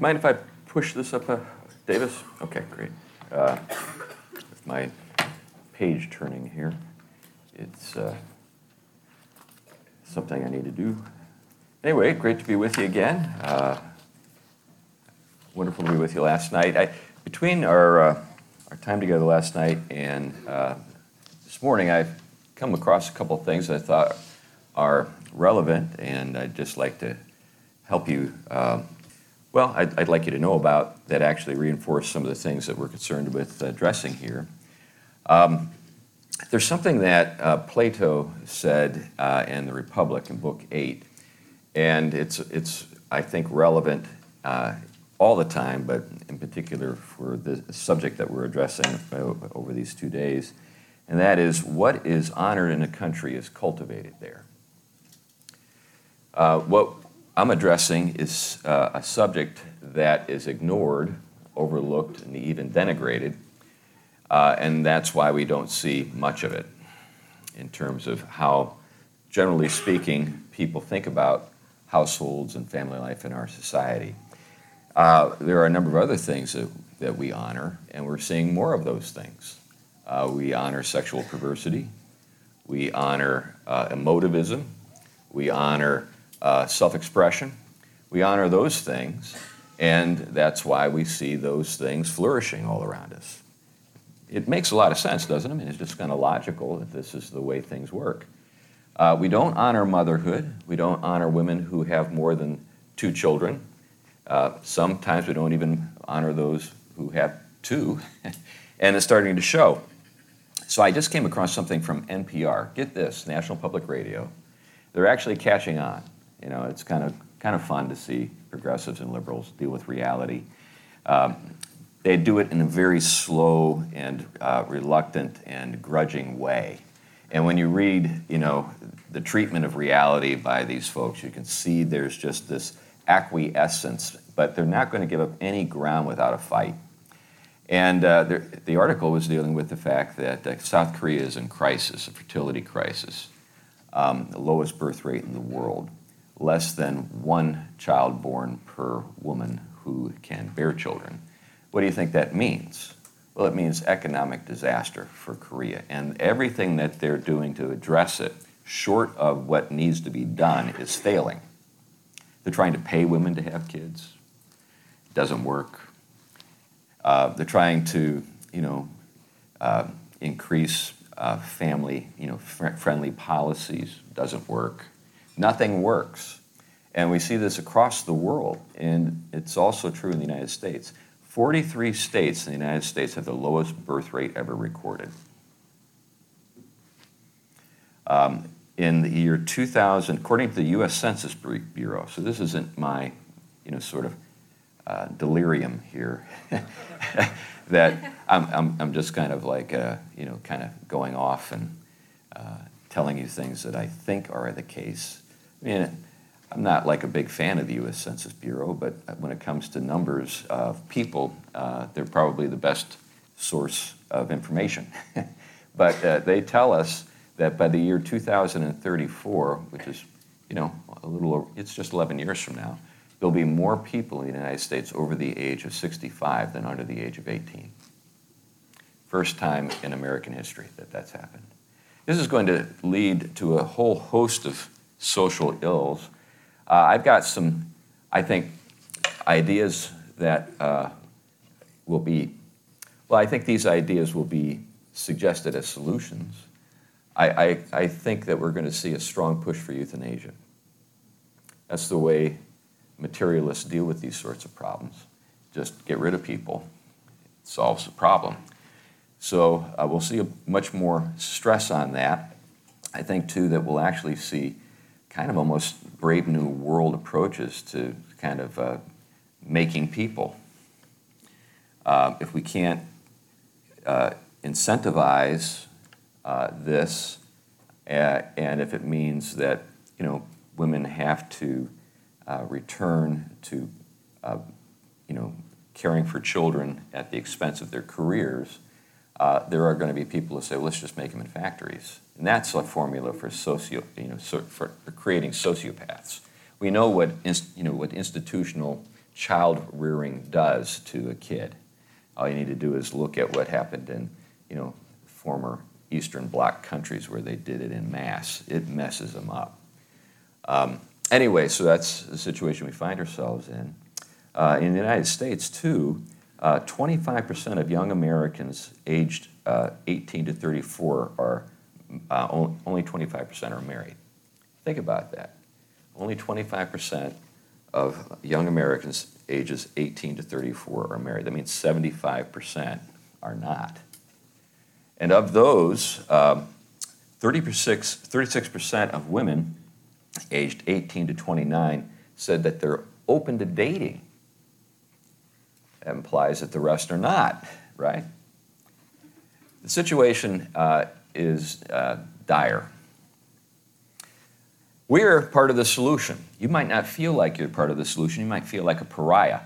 you mind if I push this up, uh, Davis? Okay, great. Uh, with my page turning here, it's uh, something I need to do. Anyway, great to be with you again. Uh, wonderful to be with you last night. I, between our, uh, our time together last night and uh, this morning, I've come across a couple of things I thought are relevant, and I'd just like to help you. Uh, well, I'd, I'd, like you to know about that actually reinforce some of the things that we're concerned with addressing here. Um, there's something that uh, Plato said uh, in the Republic in Book 8, and it's, it's I think, relevant uh, all the time, but in particular for the subject that we're addressing over these two days, and that is what is honored in a country is cultivated there. Uh, what I'm addressing is uh, a subject that is ignored, overlooked, and even denigrated, uh, and that's why we don't see much of it in terms of how, generally speaking, people think about households and family life in our society. Uh, there are a number of other things that, that we honor, and we're seeing more of those things. Uh, we honor sexual perversity, we honor uh, emotivism, we honor uh, self expression. We honor those things, and that's why we see those things flourishing all around us. It makes a lot of sense, doesn't it? I mean, it's just kind of logical that this is the way things work. Uh, we don't honor motherhood. We don't honor women who have more than two children. Uh, sometimes we don't even honor those who have two, and it's starting to show. So I just came across something from NPR. Get this, National Public Radio. They're actually catching on. You know, it's kind of kind of fun to see progressives and liberals deal with reality. Um, they do it in a very slow and uh, reluctant and grudging way. And when you read, you know, the treatment of reality by these folks, you can see there's just this acquiescence, but they're not going to give up any ground without a fight. And uh, the article was dealing with the fact that uh, South Korea is in crisis, a fertility crisis, um, the lowest birth rate in the world less than one child born per woman who can bear children. What do you think that means? Well, it means economic disaster for Korea. And everything that they're doing to address it, short of what needs to be done, is failing. They're trying to pay women to have kids. It doesn't work. Uh, they're trying to, you know, uh, increase uh, family, you know, fr- friendly policies. Doesn't work. Nothing works. And we see this across the world, and it's also true in the United States. 43 states in the United States have the lowest birth rate ever recorded. Um, in the year 2000, according to the U.S. Census Bureau, so this isn't my, you know, sort of uh, delirium here, that I'm, I'm, I'm, just kind of like, uh, you know, kind of going off and uh, telling you things that I think are the case. Mean, I'm not like a big fan of the U.S. Census Bureau, but when it comes to numbers of people, uh, they're probably the best source of information. but uh, they tell us that by the year 2034, which is, you know, a little, it's just 11 years from now, there'll be more people in the United States over the age of 65 than under the age of 18. First time in American history that that's happened. This is going to lead to a whole host of social ills. Uh, I've got some, I think, ideas that uh, will be, well, I think these ideas will be suggested as solutions. I, I, I think that we're going to see a strong push for euthanasia. That's the way materialists deal with these sorts of problems. Just get rid of people, it solves the problem. So uh, we'll see a, much more stress on that. I think, too, that we'll actually see kind of almost brave new world approaches to kind of uh, making people. Uh, if we can't uh, incentivize uh, this, uh, and if it means that you know women have to uh, return to you know caring for children at the expense of their careers, there are going to be people who say, well, let's just make them in factories and that's a formula for socio, you know, for creating sociopaths. We know what, you know, what institutional child rearing does to a kid. All you need to do is look at what happened in, you know, former Eastern Bloc countries where they did it in mass. It messes them up. Um, anyway, so that's the situation we find ourselves in. Uh, in the United States, too, uh, 25% of young Americans aged uh, 18 to 34 are uh, only 25% are married. Think about that. Only 25% of young Americans ages 18 to 34 are married. That means 75% are not. And of those, um, 36, 36% of women aged 18 to 29 said that they're open to dating. Implies that the rest are not, right? The situation uh, is uh, dire. We're part of the solution. You might not feel like you're part of the solution, you might feel like a pariah.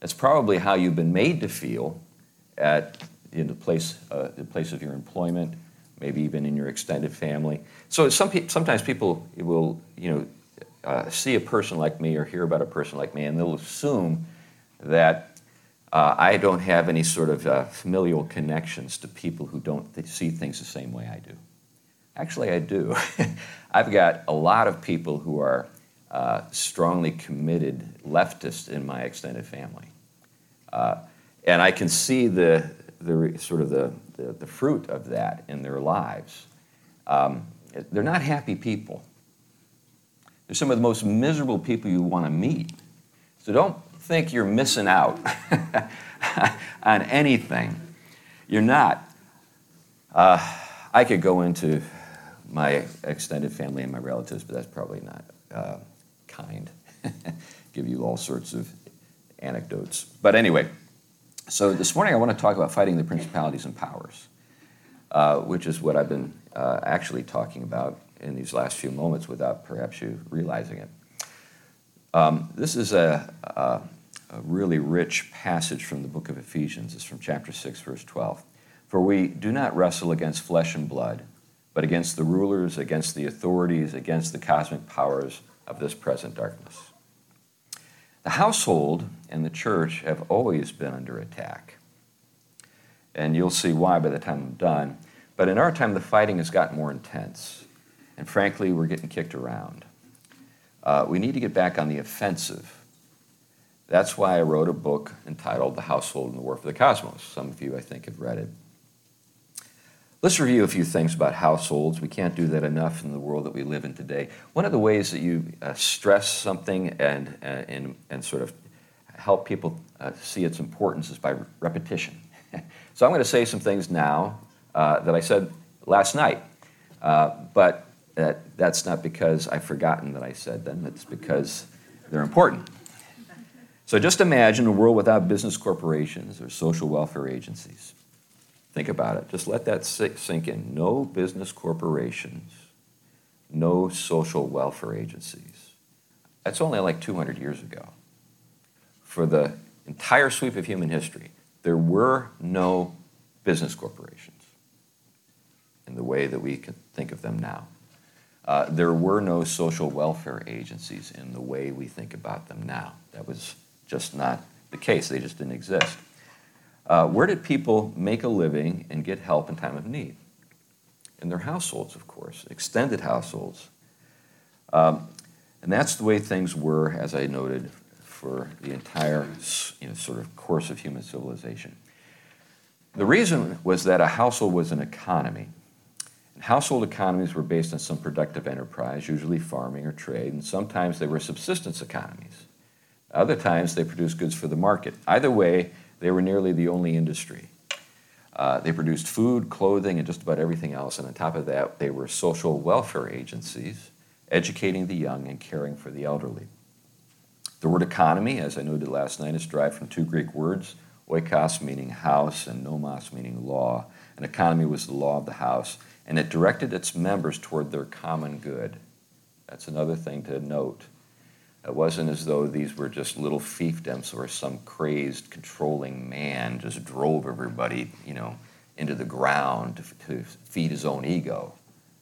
That's probably how you've been made to feel at in the place, uh, the place of your employment, maybe even in your extended family. So some pe- sometimes people will, you know, uh, see a person like me or hear about a person like me, and they'll assume that uh, I don't have any sort of uh, familial connections to people who don't th- see things the same way I do. Actually, I do. I've got a lot of people who are uh, strongly committed leftists in my extended family. Uh, and I can see the, the sort of the, the, the fruit of that in their lives. Um, they're not happy people. They're some of the most miserable people you want to meet. So don't think you're missing out on anything. You're not. Uh, I could go into my extended family and my relatives, but that's probably not uh, kind. Give you all sorts of anecdotes. But anyway, so this morning I want to talk about fighting the principalities and powers, uh, which is what I've been uh, actually talking about in these last few moments without perhaps you realizing it. Um, this is a, a, really rich passage from the book of Ephesians. It's from chapter 6, verse 12. For we do not wrestle against flesh and blood but against the rulers, against the authorities, against the cosmic powers of this present darkness. The household and the church have always been under attack. And you'll see why by the time I'm done. But in our time, the fighting has gotten more intense. And frankly, we're getting kicked around. Uh, we need to get back on the offensive. That's why I wrote a book entitled The Household and the War for the Cosmos. Some of you, I think, have read it. Let's review a few things about households. We can't do that enough in the world that we live in today. One of the ways that you uh, stress something and, uh, and, and sort of help people uh, see its importance is by repetition. so I'm going to say some things now uh, that I said last night, uh, but that, that's not because I've forgotten that I said them, it's because they're important. So just imagine a world without business corporations or social welfare agencies. Think about it. Just let that sink in. No business corporations, no social welfare agencies. That's only like 200 years ago. For the entire sweep of human history, there were no business corporations in the way that we can think of them now. Uh, there were no social welfare agencies in the way we think about them now. That was just not the case, they just didn't exist. Uh, where did people make a living and get help in time of need? In their households, of course, extended households. Um, and that's the way things were, as I noted, for the entire you know, sort of course of human civilization. The reason was that a household was an economy. And household economies were based on some productive enterprise, usually farming or trade, and sometimes they were subsistence economies. Other times they produced goods for the market. Either way, they were nearly the only industry. Uh, they produced food, clothing, and just about everything else. And on top of that, they were social welfare agencies, educating the young and caring for the elderly. The word economy, as I noted last night, is derived from two Greek words oikos meaning house and nomos meaning law. An economy was the law of the house, and it directed its members toward their common good. That's another thing to note. It wasn't as though these were just little fiefdoms or some crazed, controlling man just drove everybody, you know, into the ground to, to feed his own ego.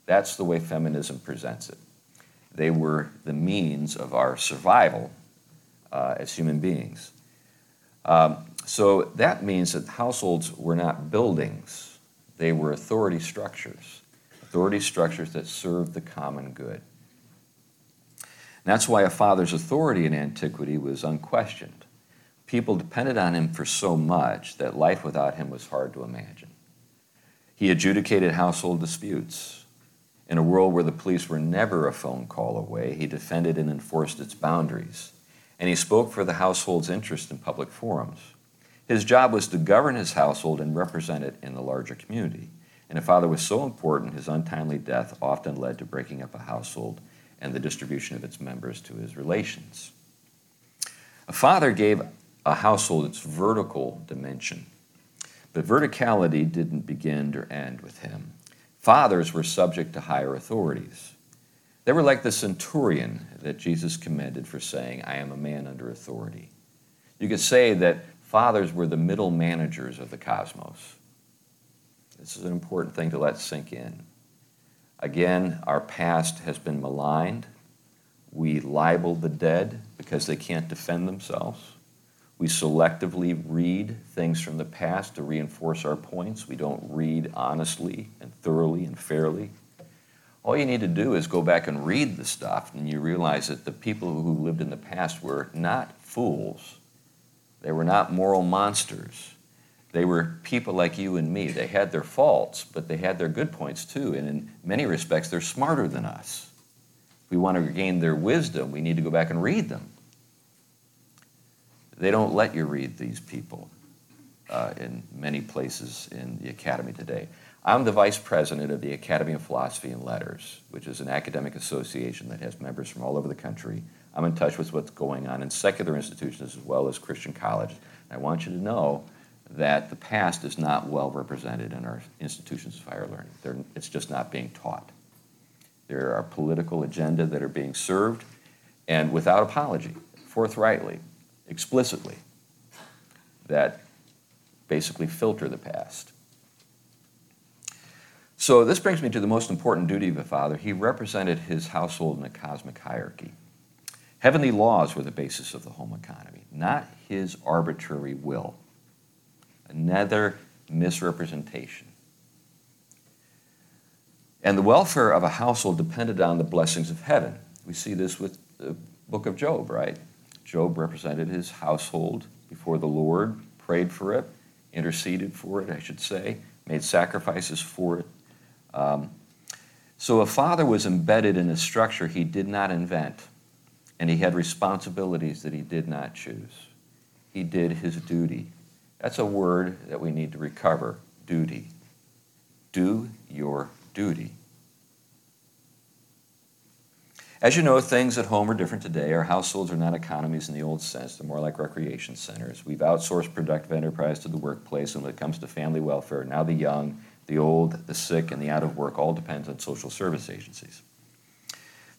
That's the way feminism presents it. They were the means of our survival uh, as human beings. Um, so that means that households were not buildings, they were authority structures, authority structures that served the common good. And that's why a father's authority in antiquity was unquestioned. People depended on him for so much that life without him was hard to imagine. He adjudicated household disputes. In a world where the police were never a phone call away, he defended and enforced its boundaries. And he spoke for the household's interest in public forums. His job was to govern his household and represent it in the larger community. And a father was so important, his untimely death often led to breaking up a household and the distribution of its members to his relations. A father gave a household its vertical dimension, but verticality didn't begin or end with him. Fathers were subject to higher authorities. They were like the centurion that Jesus commended for saying, I am a man under authority. You could say that fathers were the middle managers of the cosmos. This is an important thing to let sink in. Again, our past has been maligned. We libel the dead because they can't defend themselves. We selectively read things from the past to reinforce our points. We don't read honestly and thoroughly and fairly. All you need to do is go back and read the stuff, and you realize that the people who lived in the past were not fools. They were not moral monsters. They were people like you and me. They had their faults, but they had their good points too. And in many respects, they're smarter than us. If we want to gain their wisdom, we need to go back and read them. They don't let you read these people uh, in many places in the academy today. I'm the vice president of the Academy of Philosophy and Letters, which is an academic association that has members from all over the country. I'm in touch with what's going on in secular institutions as well as Christian colleges. I want you to know that the past is not well represented in our institutions of higher learning. They're, it's just not being taught. There are political agenda that are being served, and without apology, forthrightly, explicitly, that basically filter the past. So this brings me to the most important duty of a father. He represented his household in a cosmic hierarchy. Heavenly laws were the basis of the home economy, not his arbitrary will another misrepresentation. And the welfare of a household depended on the blessings of heaven. We see this with the book of Job, right? Job represented his household before the Lord, prayed for it, interceded for it, I should say, made sacrifices for it. Um, so a father was embedded in a structure he did not invent, and he had responsibilities that he did not choose. He did his duty. That's a word that we need to recover duty. Do your duty. As you know, things at home are different today. Our households are not economies in the old sense, they're more like recreation centers. We've outsourced productive enterprise to the workplace, and when it comes to family welfare, now the young, the old, the sick, and the out of work all depends on social service agencies.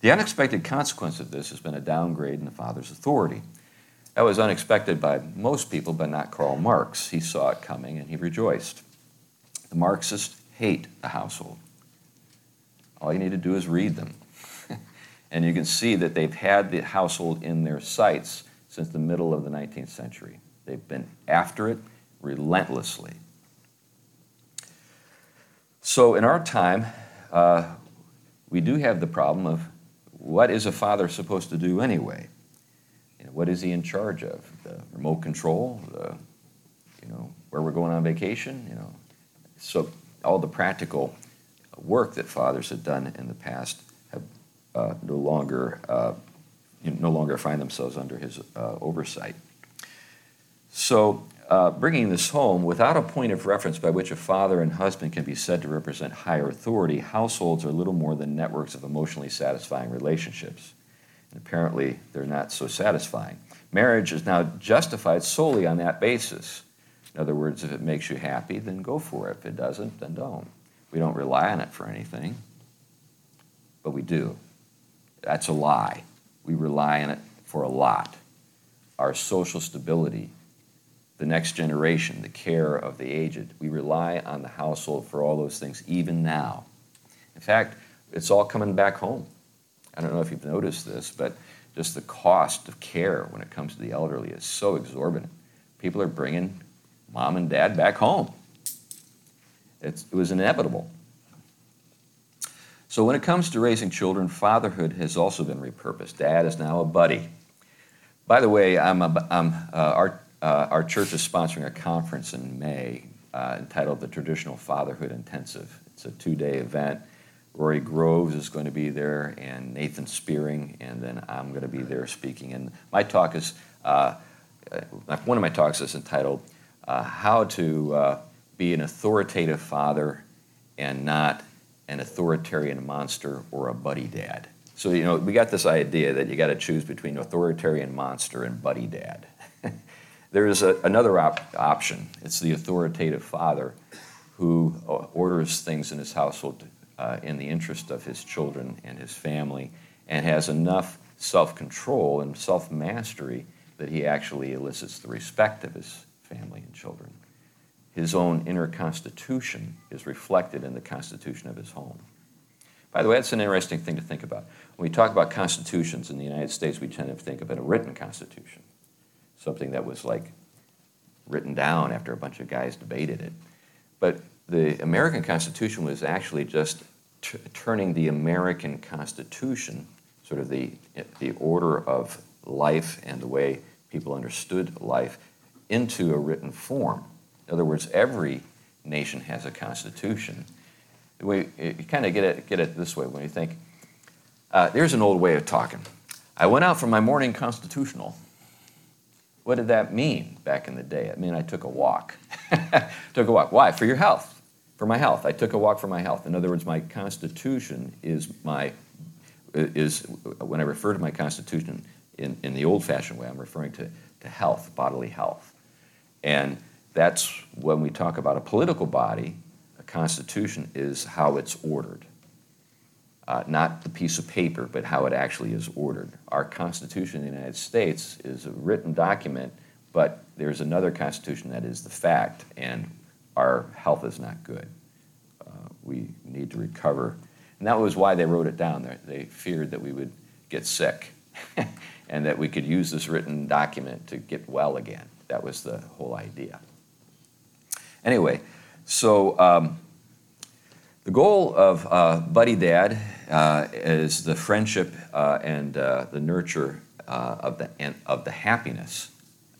The unexpected consequence of this has been a downgrade in the father's authority. That was unexpected by most people, but not Karl Marx. He saw it coming and he rejoiced. The Marxists hate the household. All you need to do is read them. and you can see that they've had the household in their sights since the middle of the 19th century. They've been after it relentlessly. So, in our time, uh, we do have the problem of what is a father supposed to do anyway? What is he in charge of? The remote control, the, you know, where we're going on vacation, you know. So all the practical work that fathers had done in the past have uh, no longer uh, no longer find themselves under his uh, oversight. So, uh, bringing this home, without a point of reference by which a father and husband can be said to represent higher authority, households are little more than networks of emotionally satisfying relationships. And apparently, they're not so satisfying. Marriage is now justified solely on that basis. In other words, if it makes you happy, then go for it. If it doesn't, then don't. We don't rely on it for anything, but we do. That's a lie. We rely on it for a lot. Our social stability, the next generation, the care of the aged. We rely on the household for all those things, even now. In fact, it's all coming back home. I don't know if you've noticed this, but just the cost of care when it comes to the elderly is so exorbitant. People are bringing mom and dad back home. It's, it was inevitable. So, when it comes to raising children, fatherhood has also been repurposed. Dad is now a buddy. By the way, I'm a, I'm, uh, our, uh, our church is sponsoring a conference in May uh, entitled the Traditional Fatherhood Intensive. It's a two day event. Rory Groves is going to be there, and Nathan Spearing, and then I'm going to be there speaking. And my talk is uh, uh, one of my talks is entitled uh, "How to Be an Authoritative Father and Not an authoritarian monster or a buddy dad. So, you know, we got this idea that you got to choose between authoritarian monster and buddy dad. there is a, another op- option it's the authoritative father who uh, orders things in his household uh, in the interest of his children and his family and has enough self control and self mastery that he actually elicits the respect of his family and children his own inner constitution is reflected in the constitution of his home. By the way, that's an interesting thing to think about. When we talk about constitutions in the United States, we tend to think of it a written constitution, something that was like written down after a bunch of guys debated it. But the American Constitution was actually just t- turning the American Constitution, sort of the, the order of life and the way people understood life, into a written form. In other words, every nation has a constitution. We, you kind of get it, get it this way when you think, uh, there's an old way of talking. I went out for my morning constitutional. What did that mean back in the day? It mean I took a walk. took a walk. Why? For your health. For my health. I took a walk for my health. In other words, my constitution is my is when I refer to my constitution in, in the old-fashioned way, I'm referring to, to health, bodily health. And that's when we talk about a political body, a constitution is how it's ordered. Uh, not the piece of paper, but how it actually is ordered. Our Constitution in the United States is a written document, but there's another Constitution that is the fact, and our health is not good. Uh, we need to recover. And that was why they wrote it down there. They feared that we would get sick and that we could use this written document to get well again. That was the whole idea. Anyway, so um, the goal of uh, Buddy Dad uh, is the friendship uh, and uh, the nurture uh, of, the, of the happiness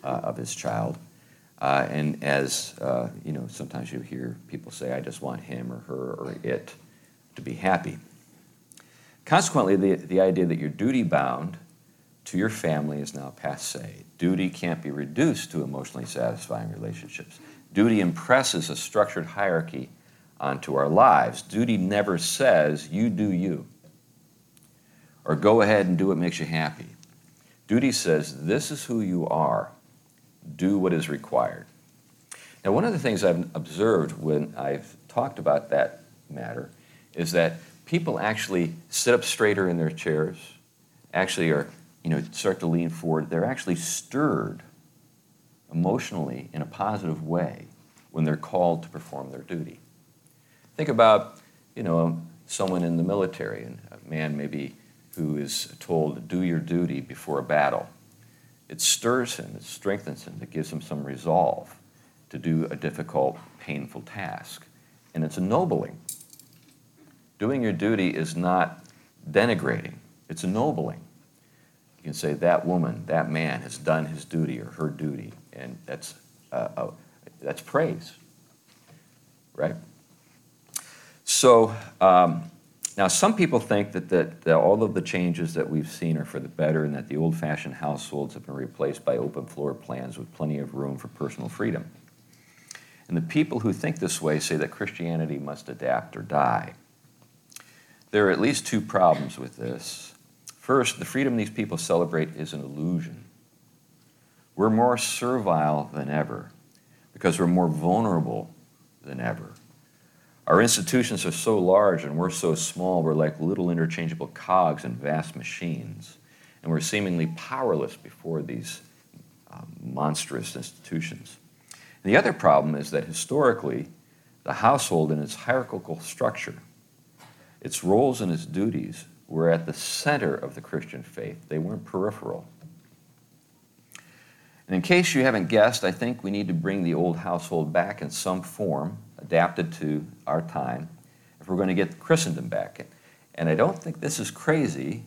uh, of his child. Uh, and as uh, you know, sometimes you hear people say, I just want him or her or it to be happy. Consequently, the, the idea that you're duty bound to your family is now passe. Duty can't be reduced to emotionally satisfying relationships. Duty impresses a structured hierarchy onto our lives. Duty never says, you do you, or go ahead and do what makes you happy. Duty says, this is who you are, do what is required. Now, one of the things I've observed when I've talked about that matter is that people actually sit up straighter in their chairs, actually are, you know, start to lean forward. They're actually stirred emotionally in a positive way when they're called to perform their duty. Think about, you know, someone in the military, and a man maybe who is told do your duty before a battle. It stirs him, it strengthens him, it gives him some resolve to do a difficult, painful task. And it's ennobling. Doing your duty is not denigrating, it's ennobling. You can say, that woman, that man has done his duty or her duty and that's uh, that's praise, right? So um, now some people think that, that, that all of the changes that we've seen are for the better, and that the old-fashioned households have been replaced by open floor plans with plenty of room for personal freedom. And the people who think this way say that Christianity must adapt or die. There are at least two problems with this. First, the freedom these people celebrate is an illusion. We're more servile than ever because we're more vulnerable than ever. Our institutions are so large and we're so small, we're like little interchangeable cogs in vast machines. And we're seemingly powerless before these um, monstrous institutions. And the other problem is that historically, the household in its hierarchical structure, its roles and its duties were at the center of the Christian faith, they weren't peripheral. And in case you haven't guessed, I think we need to bring the old household back in some form, adapted to our time, if we're going to get Christendom back. And I don't think this is crazy.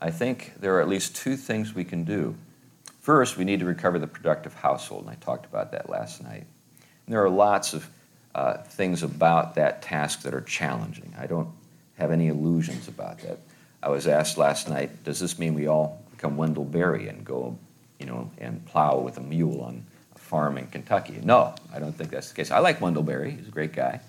I think there are at least two things we can do. First, we need to recover the productive household, and I talked about that last night. And there are lots of uh, things about that task that are challenging. I don't have any illusions about that. I was asked last night, does this mean we all become Wendell Berry and go you know, and plow with a mule on farm in Kentucky. No, I don't think that's the case. I like Wendell Berry; he's a great guy.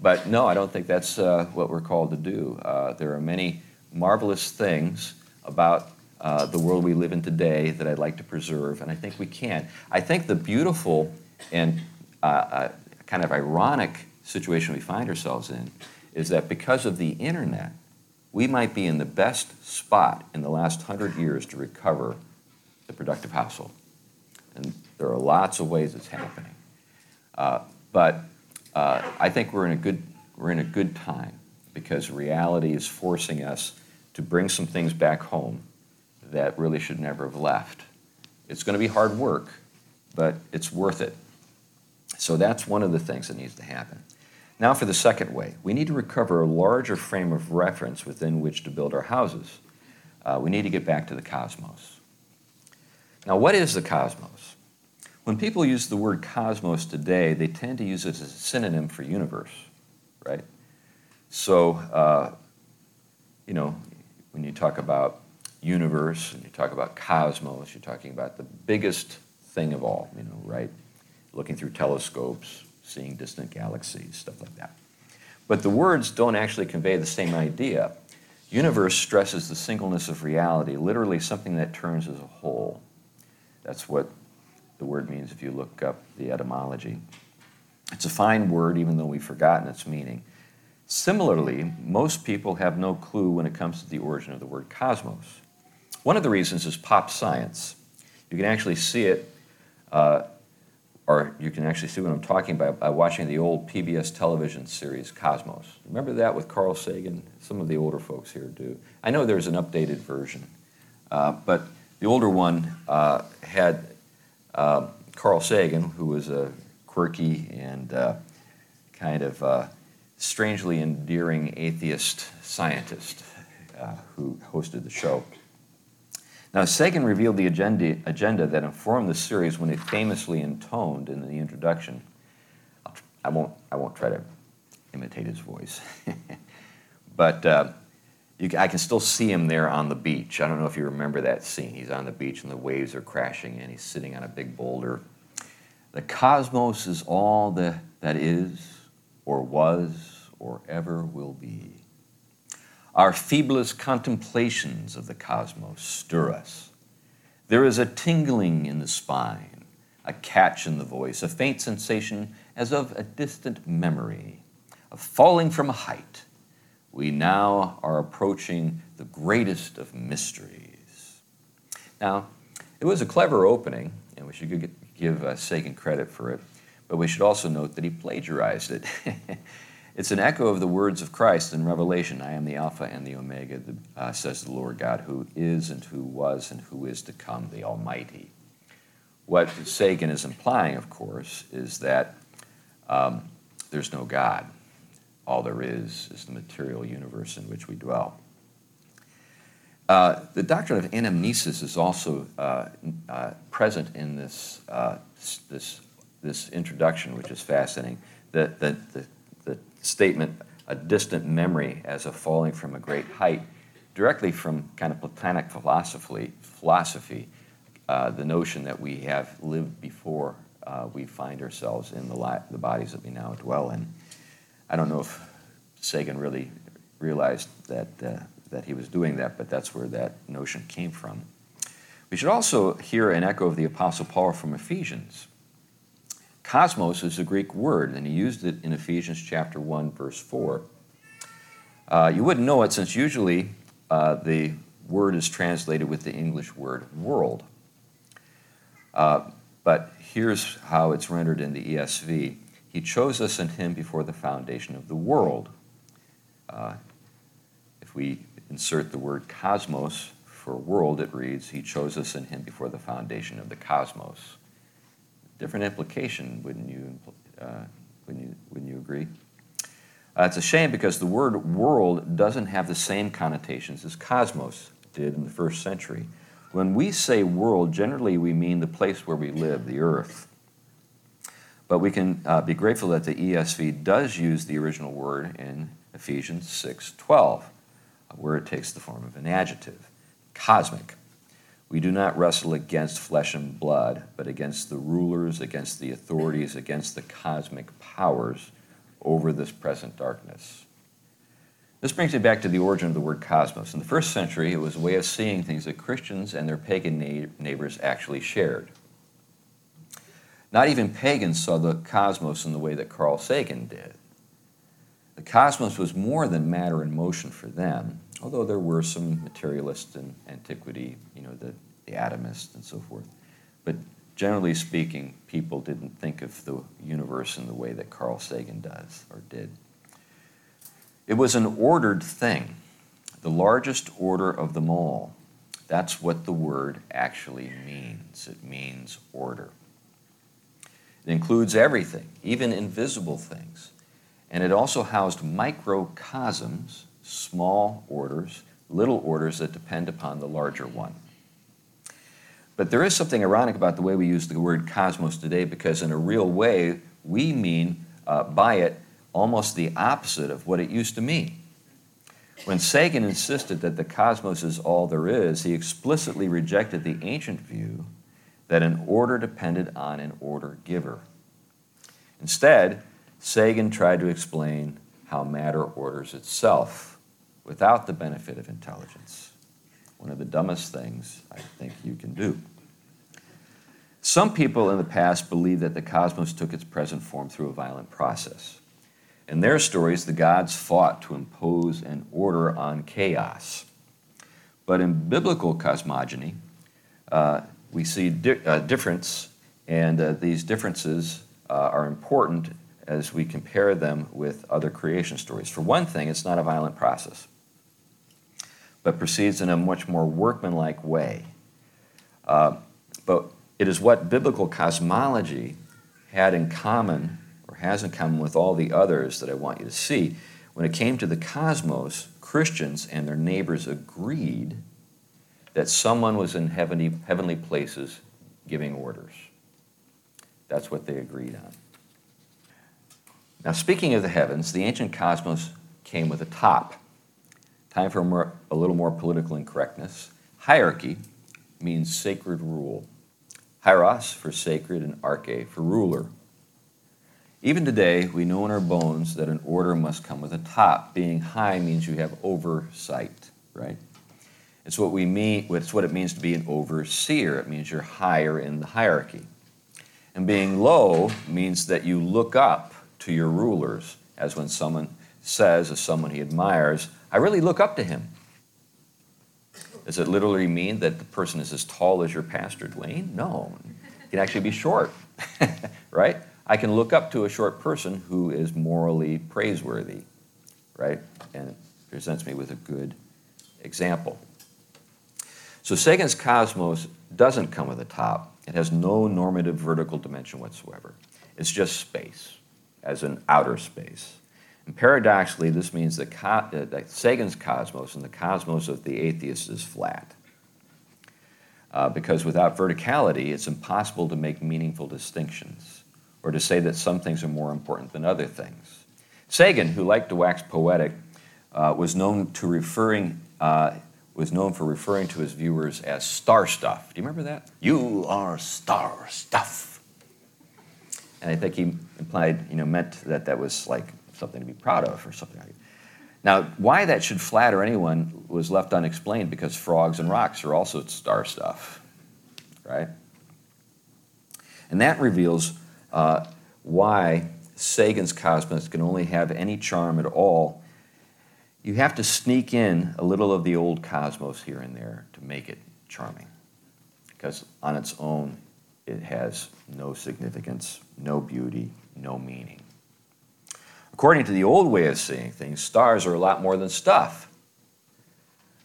But no, I don't think that's uh, what we're called to do. Uh, there are many marvelous things about uh, the world we live in today that I'd like to preserve, and I think we can. I think the beautiful and uh, uh, kind of ironic situation we find ourselves in is that because of the internet, we might be in the best spot in the last hundred years to recover the productive household. And there are lots of ways it's happening. Uh, but uh, I think we're in a good we're in a good time because reality is forcing us to bring some things back home that really should never have left. It's going to be hard work, but it's worth it. So that's one of the things that needs to happen. Now, for the second way, we need to recover a larger frame of reference within which to build our houses. Uh, we need to get back to the cosmos. Now, what is the cosmos? When people use the word cosmos today, they tend to use it as a synonym for universe, right? So, uh, you know, when you talk about universe and you talk about cosmos, you're talking about the biggest thing of all, you know, right? Looking through telescopes, seeing distant galaxies, stuff like that. But the words don't actually convey the same idea. Universe stresses the singleness of reality, literally something that turns as a whole. That's what the word means if you look up the etymology. It's a fine word, even though we've forgotten its meaning. Similarly, most people have no clue when it comes to the origin of the word cosmos. One of the reasons is pop science. You can actually see it, uh, or you can actually see what I'm talking about by watching the old PBS television series Cosmos. Remember that with Carl Sagan? Some of the older folks here do. I know there's an updated version, uh, but the older one uh, had uh, Carl Sagan, who was a quirky and uh, kind of uh, strangely endearing atheist scientist uh, who hosted the show. Now, Sagan revealed the agenda, agenda that informed the series when he famously intoned in the introduction. I won't, I won't try to imitate his voice. but uh, you, I can still see him there on the beach. I don't know if you remember that scene. He's on the beach and the waves are crashing and he's sitting on a big boulder. The cosmos is all the, that is, or was, or ever will be. Our feeblest contemplations of the cosmos stir us. There is a tingling in the spine, a catch in the voice, a faint sensation as of a distant memory, of falling from a height we now are approaching the greatest of mysteries. Now, it was a clever opening, and we should give uh, Sagan credit for it, but we should also note that he plagiarized it. it's an echo of the words of Christ in Revelation I am the Alpha and the Omega, the, uh, says the Lord God, who is and who was and who is to come, the Almighty. What Sagan is implying, of course, is that um, there's no God all there is is the material universe in which we dwell. Uh, the doctrine of anamnesis is also uh, uh, present in this, uh, this, this introduction, which is fascinating. The, the, the, the, statement, a distant memory as of falling from a great height, directly from kind of Platonic philosophy, philosophy uh, the notion that we have lived before uh, we find ourselves in the, li- the bodies that we now dwell in. I don't know if Sagan really realized that, uh, that he was doing that, but that's where that notion came from. We should also hear an echo of the Apostle Paul from Ephesians. Cosmos is a Greek word, and he used it in Ephesians chapter 1, verse 4. Uh, you wouldn't know it since usually uh, the word is translated with the English word world. Uh, but here's how it's rendered in the ESV he chose us in him before the foundation of the world. Uh, if we insert the word cosmos for world, it reads, He chose us in Him before the foundation of the cosmos. Different implication, wouldn't you, uh, wouldn't you, wouldn't you agree? Uh, it's a shame because the word world doesn't have the same connotations as cosmos did in the first century. When we say world, generally we mean the place where we live, the earth. But we can uh, be grateful that the ESV does use the original word in Ephesians 6:12, where it takes the form of an adjective, cosmic. We do not wrestle against flesh and blood, but against the rulers, against the authorities, against the cosmic powers over this present darkness. This brings me back to the origin of the word cosmos. In the first century, it was a way of seeing things that Christians and their pagan neighbors actually shared. Not even pagans saw the cosmos in the way that Carl Sagan did. The cosmos was more than matter and motion for them, although there were some materialists in antiquity, you know, the, the atomists and so forth. But generally speaking, people didn't think of the universe in the way that Carl Sagan does or did. It was an ordered thing, the largest order of them all. That's what the word actually means. It means order. It includes everything, even invisible things. And it also housed microcosms, small orders, little orders that depend upon the larger one. But there is something ironic about the way we use the word cosmos today because, in a real way, we mean uh, by it almost the opposite of what it used to mean. When Sagan insisted that the cosmos is all there is, he explicitly rejected the ancient view that an order depended on an order giver. Instead, Sagan tried to explain how matter orders itself without the benefit of intelligence one of the dumbest things I think you can do. Some people in the past believed that the cosmos took its present form through a violent process. In their stories, the gods fought to impose an order on chaos. But in biblical cosmogony, uh, we see di- uh, difference, and uh, these differences uh, are important as we compare them with other creation stories. For one thing, it's not a violent process but proceeds in a much more workmanlike way. Uh, but it is what biblical cosmology had in common, or has in common with all the others that I want you to see. When it came to the cosmos, Christians and their neighbors agreed that someone was in heavenly, heavenly places giving orders. That's what they agreed on. Now, speaking of the heavens, the ancient cosmos came with a top. Time for a, more, a little more political incorrectness. Hierarchy means sacred rule. Hieros for sacred and arche for ruler. Even today, we know in our bones that an order must come with a top. Being high means you have oversight, right? It's what we mean, it's what it means to be an overseer. It means you're higher in the hierarchy. And being low means that you look up to your rulers, as when someone says of someone he admires, I really look up to him. Does it literally mean that the person is as tall as your pastor, Dwayne? No. He can actually be short, right? I can look up to a short person who is morally praiseworthy, right? And presents me with a good example. So Sagan's cosmos doesn't come with a top. It has no normative vertical dimension whatsoever. It's just space, as an outer space. And paradoxically, this means that, co- uh, that Sagan's cosmos and the cosmos of the atheist is flat. Uh, because without verticality, it's impossible to make meaningful distinctions or to say that some things are more important than other things. Sagan, who liked to wax poetic, uh, was known to referring uh, was known for referring to his viewers as star stuff. Do you remember that? You are star stuff. And I think he implied, you know, meant that that was like something to be proud of or something like that. Now, why that should flatter anyone was left unexplained because frogs and rocks are also star stuff, right? And that reveals uh, why Sagan's cosmos can only have any charm at all. You have to sneak in a little of the old cosmos here and there to make it charming. Because on its own, it has no significance, no beauty, no meaning. According to the old way of seeing things, stars are a lot more than stuff.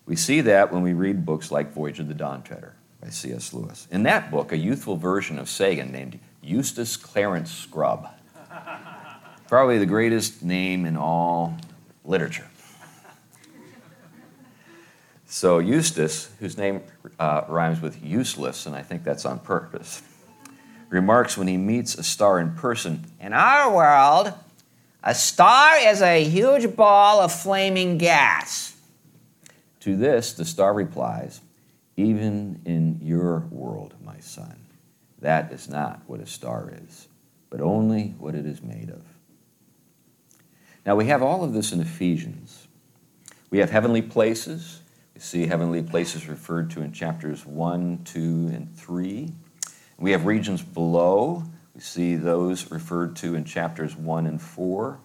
We see that when we read books like Voyage of the Dawn Treader by C.S. Lewis. In that book, a youthful version of Sagan named Eustace Clarence Scrubb, probably the greatest name in all literature. So, Eustace, whose name uh, rhymes with useless, and I think that's on purpose, remarks when he meets a star in person In our world, a star is a huge ball of flaming gas. To this, the star replies, Even in your world, my son, that is not what a star is, but only what it is made of. Now, we have all of this in Ephesians. We have heavenly places. We see heavenly places referred to in chapters 1, 2, and 3. We have regions below. We see those referred to in chapters 1 and 4.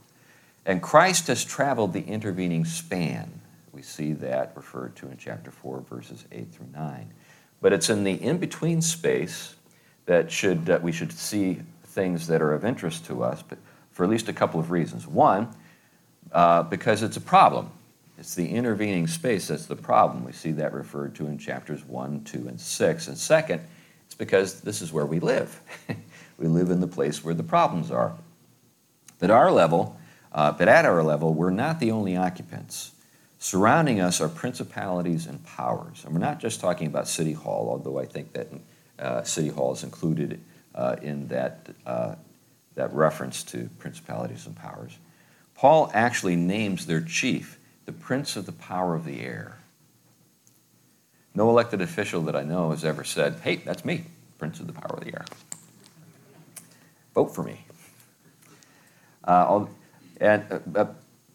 And Christ has traveled the intervening span we see that referred to in chapter 4, verses 8 through 9. But it's in the in between space that should, uh, we should see things that are of interest to us, but for at least a couple of reasons. One, uh, because it's a problem. It's the intervening space that's the problem. We see that referred to in chapters 1, 2, and 6. And second, it's because this is where we live. we live in the place where the problems are. But our level, uh, but at our level, we're not the only occupants. Surrounding us are principalities and powers. And we're not just talking about City Hall, although I think that uh, City Hall is included uh, in that, uh, that reference to principalities and powers. Paul actually names their chief, the prince of the power of the air. No elected official that I know has ever said, hey, that's me, prince of the power of the air. Vote for me. Uh, and, uh,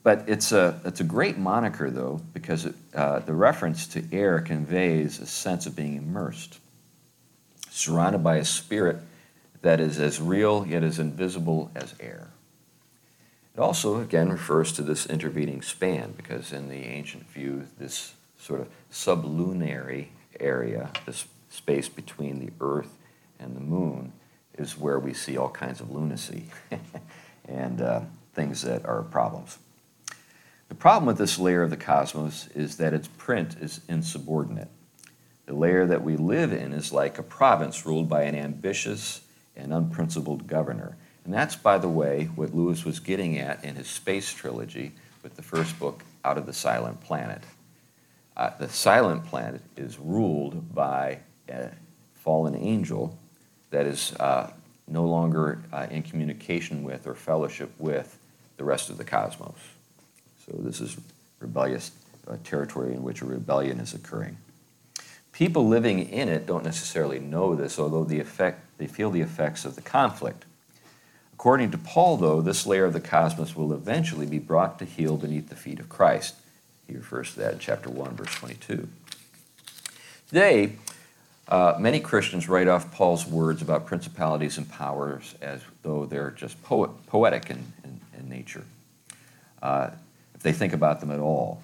but it's a, it's a great moniker, though, because it, uh, the reference to air conveys a sense of being immersed, surrounded by a spirit that is as real yet as invisible as air. It also, again, refers to this intervening span, because in the ancient view, this sort of sublunary area, this space between the earth and the moon, is where we see all kinds of lunacy and uh, things that are problems. The problem with this layer of the cosmos is that its print is insubordinate. The layer that we live in is like a province ruled by an ambitious and unprincipled governor. And that's, by the way, what Lewis was getting at in his space trilogy with the first book, Out of the Silent Planet. Uh, the silent planet is ruled by a fallen angel that is uh, no longer uh, in communication with or fellowship with the rest of the cosmos. So this is rebellious uh, territory in which a rebellion is occurring. People living in it don't necessarily know this, although the effect, they feel the effects of the conflict. According to Paul, though, this layer of the cosmos will eventually be brought to heel beneath the feet of Christ. He refers to that in chapter 1, verse 22. Today, uh, many Christians write off Paul's words about principalities and powers as though they're just poet, poetic in, in, in nature. Uh, if they think about them at all.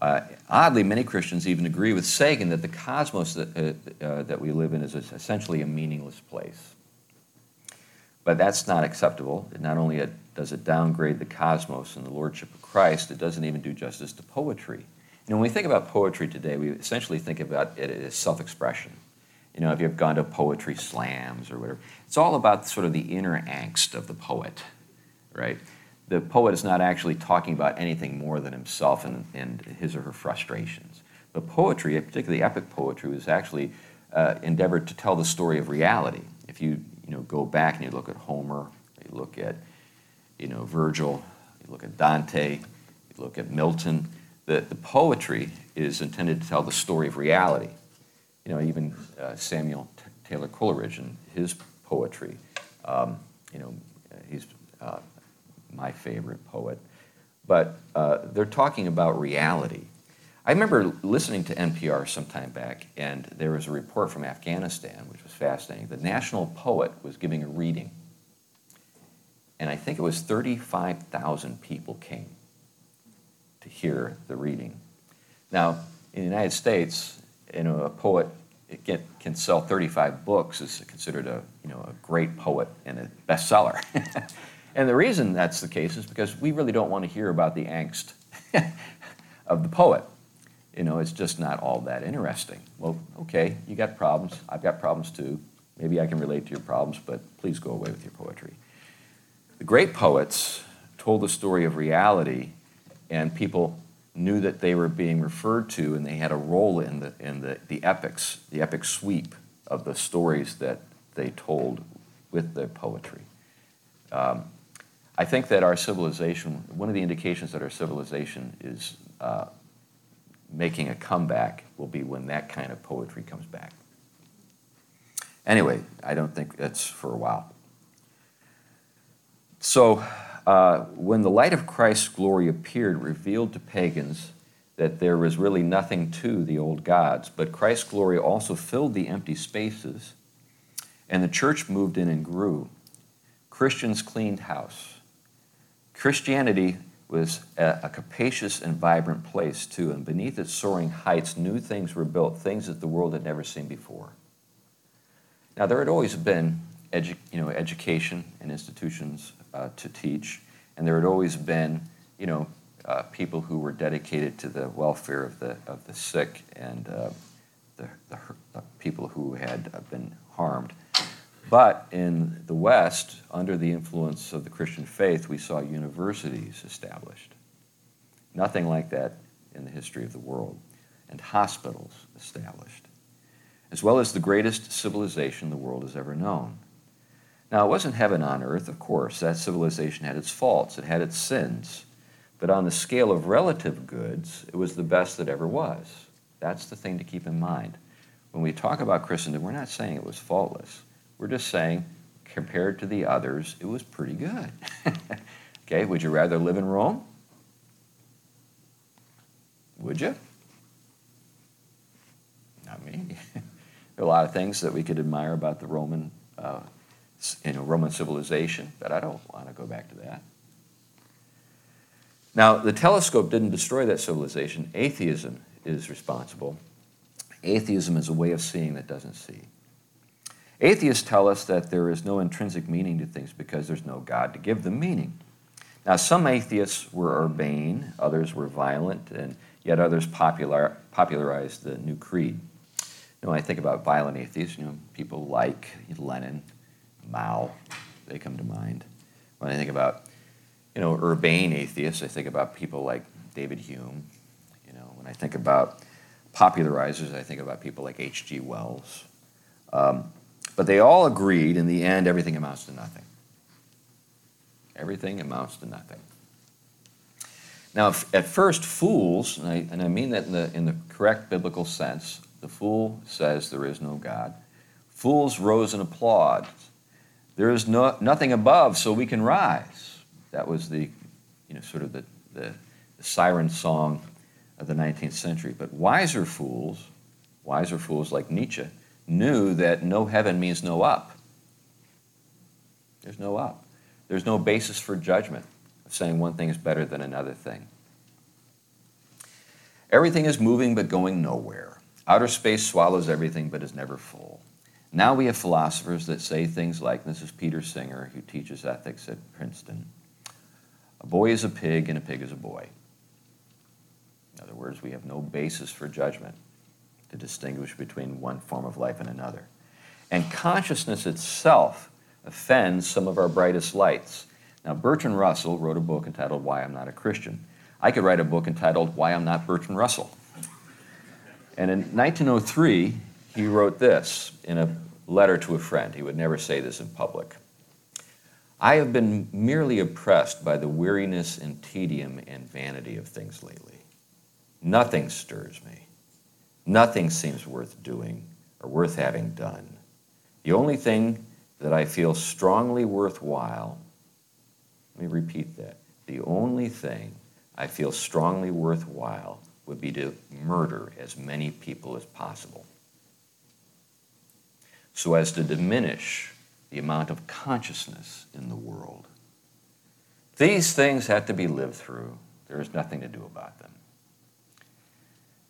Uh, oddly, many Christians even agree with Sagan that the cosmos that, uh, uh, that we live in is essentially a meaningless place. But that's not acceptable. It not only does it downgrade the cosmos and the lordship of Christ, it doesn't even do justice to poetry. You know, when we think about poetry today, we essentially think about it as self expression. You know, if you've gone to poetry slams or whatever, it's all about sort of the inner angst of the poet, right? the poet is not actually talking about anything more than himself and, and his or her frustrations. But poetry, particularly epic poetry, was actually uh, endeavored to tell the story of reality. If you, you know, go back and you look at Homer, you look at you know, Virgil, you look at Dante, you look at Milton, the, the poetry is intended to tell the story of reality. You know, even uh, Samuel T- Taylor Coleridge and his poetry, um, you know, he's uh, my favorite poet. But uh, they're talking about reality. I remember listening to NPR some time back, and there was a report from Afghanistan, which was fascinating. The national poet was giving a reading, and I think it was 35,000 people came to hear the reading. Now, in the United States, you know, a poet get, can sell 35 books is considered a, you know, a great poet and a bestseller. And the reason that's the case is because we really don't want to hear about the angst of the poet. You know, it's just not all that interesting. Well, okay, you got problems. I've got problems too. Maybe I can relate to your problems, but please go away with your poetry. The great poets told the story of reality, and people knew that they were being referred to, and they had a role in the, in the, the epics, the epic sweep of the stories that they told with their poetry. Um, I think that our civilization, one of the indications that our civilization is uh, making a comeback will be when that kind of poetry comes back. Anyway, I don't think that's for a while. So, uh, when the light of Christ's glory appeared, revealed to pagans that there was really nothing to the old gods, but Christ's glory also filled the empty spaces, and the church moved in and grew. Christians cleaned house. Christianity was a, a, capacious and vibrant place, too, and beneath its soaring heights, new things were built, things that the world had never seen before. Now, there had always been edu- you know, education and institutions uh, to teach, and there had always been you know, uh, people who were dedicated to the welfare of the, of the sick and uh, the, the, the, people who had been harmed. But in the West, under the influence of the Christian faith, we saw universities established. Nothing like that in the history of the world, and hospitals established, as well as the greatest civilization the world has ever known. Now, it wasn't heaven on earth, of course. That civilization had its faults, it had its sins. But on the scale of relative goods, it was the best that ever was. That's the thing to keep in mind. When we talk about Christendom, we're not saying it was faultless. We're just saying, compared to the others, it was pretty good. okay, would you rather live in Rome? Would you? Not me. there are a lot of things that we could admire about the Roman, uh, you know, Roman civilization, but I don't want to go back to that. Now, the telescope didn't destroy that civilization. Atheism is responsible. Atheism is a way of seeing that doesn't see. Atheists tell us that there is no intrinsic meaning to things because there's no God to give them meaning. Now, some atheists were urbane, others were violent, and yet others popular, popularized the new creed. You know, when I think about violent atheists, you know, people like Lenin, Mao, they come to mind. When I think about, you know, urbane atheists, I think about people like David Hume. You know, when I think about popularizers, I think about people like H.G. Wells. Um, but they all agreed in the end everything amounts to nothing. Everything amounts to nothing. Now, at first, fools, and I, and I mean that in the, in the correct biblical sense, the fool says there is no God. Fools rose and applaud. There is no, nothing above, so we can rise. That was the, you know, sort of the, the, the siren song of the 19th century. But wiser fools, wiser fools like Nietzsche, knew that no heaven means no up. There's no up. There's no basis for judgment of saying one thing is better than another thing. Everything is moving but going nowhere. Outer space swallows everything but is never full. Now we have philosophers that say things like this is Peter Singer, who teaches ethics at Princeton. A boy is a pig and a pig is a boy. In other words, we have no basis for judgment to distinguish between one form of life and another. And consciousness itself offends some of our brightest lights. Now, Bertrand Russell wrote a book entitled Why I'm Not a Christian. I could write a book entitled Why I'm Not Bertrand Russell. And in 1903, he wrote this in a letter to a friend. He would never say this in public. I have been merely oppressed by the weariness and tedium and vanity of things lately. Nothing stirs me. Nothing seems worth doing or worth having done. The only thing that I feel strongly worthwhile, let me repeat that. The only thing I feel strongly worthwhile would be to murder as many people as possible so as to diminish the amount of consciousness in the world. These things have to be lived through. There is nothing to do about them.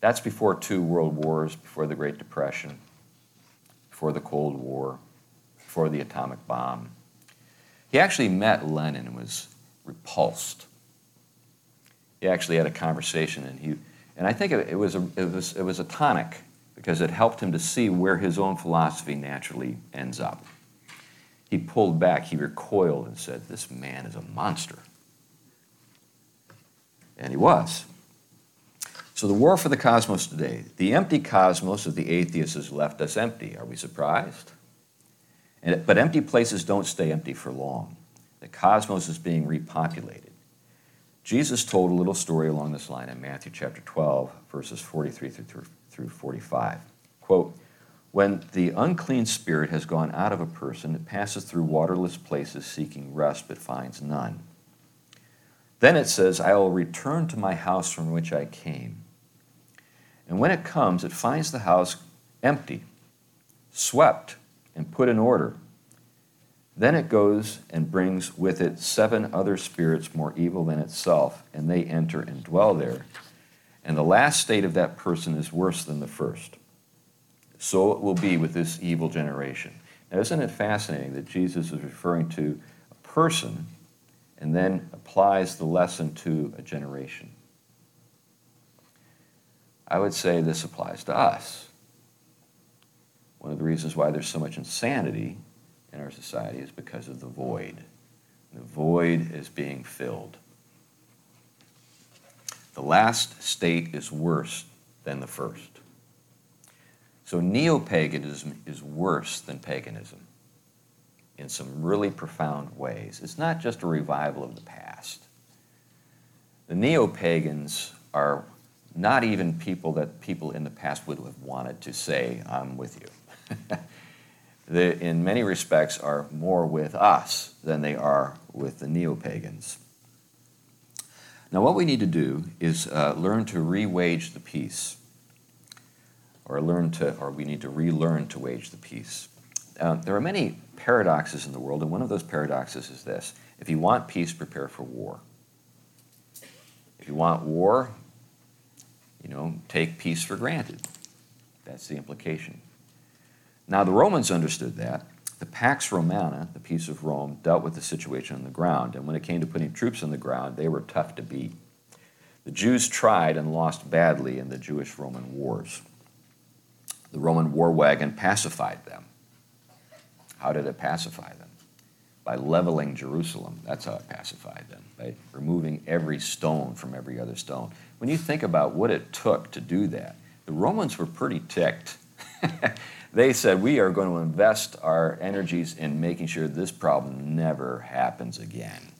That's before two world wars, before the Great Depression, before the Cold War, before the atomic bomb. He actually met Lenin and was repulsed. He actually had a conversation, and he, And I think it, it, was a, it, was, it was a tonic because it helped him to see where his own philosophy naturally ends up. He pulled back, he recoiled, and said, This man is a monster. And he was. So, the war for the cosmos today. The empty cosmos of the atheist has left us empty. Are we surprised? And, but empty places don't stay empty for long. The cosmos is being repopulated. Jesus told a little story along this line in Matthew chapter 12, verses 43 through, through 45. Quote, when the unclean spirit has gone out of a person, it passes through waterless places seeking rest but finds none. Then it says, I will return to my house from which I came. And when it comes, it finds the house empty, swept, and put in order. Then it goes and brings with it seven other spirits more evil than itself, and they enter and dwell there. And the last state of that person is worse than the first. So it will be with this evil generation. Now, isn't it fascinating that Jesus is referring to a person and then applies the lesson to a generation? I would say this applies to us. One of the reasons why there's so much insanity in our society is because of the void. The void is being filled. The last state is worse than the first. So neo paganism is worse than paganism in some really profound ways. It's not just a revival of the past. The neo pagans are not even people that people in the past would have wanted to say, I'm with you. they, in many respects, are more with us than they are with the neo pagans. Now, what we need to do is uh, learn to re wage the peace, or learn to, or we need to relearn to wage the peace. Uh, there are many paradoxes in the world, and one of those paradoxes is this if you want peace, prepare for war. If you want war, you know, take peace for granted. That's the implication. Now, the Romans understood that. The Pax Romana, the peace of Rome, dealt with the situation on the ground, and when it came to putting troops on the ground, they were tough to beat. The Jews tried and lost badly in the Jewish Roman wars. The Roman war wagon pacified them. How did it pacify them? By leveling Jerusalem. That's how it pacified them, by removing every stone from every other stone. When you think about what it took to do that, the Romans were pretty ticked. they said, We are going to invest our energies in making sure this problem never happens again.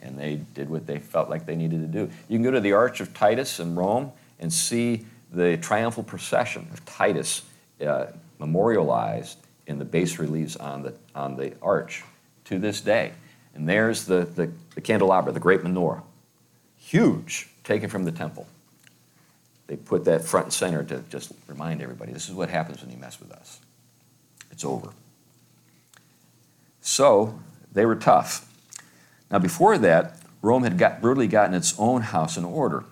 And they did what they felt like they needed to do. You can go to the Arch of Titus in Rome and see the triumphal procession of Titus uh, memorialized in the bas reliefs on the, on the arch to this day. And there's the, the, the candelabra, the great menorah, huge, taken from the temple. They put that front and center to just remind everybody this is what happens when you mess with us. It's over. So they were tough. Now, before that, Rome had got, brutally gotten its own house in order.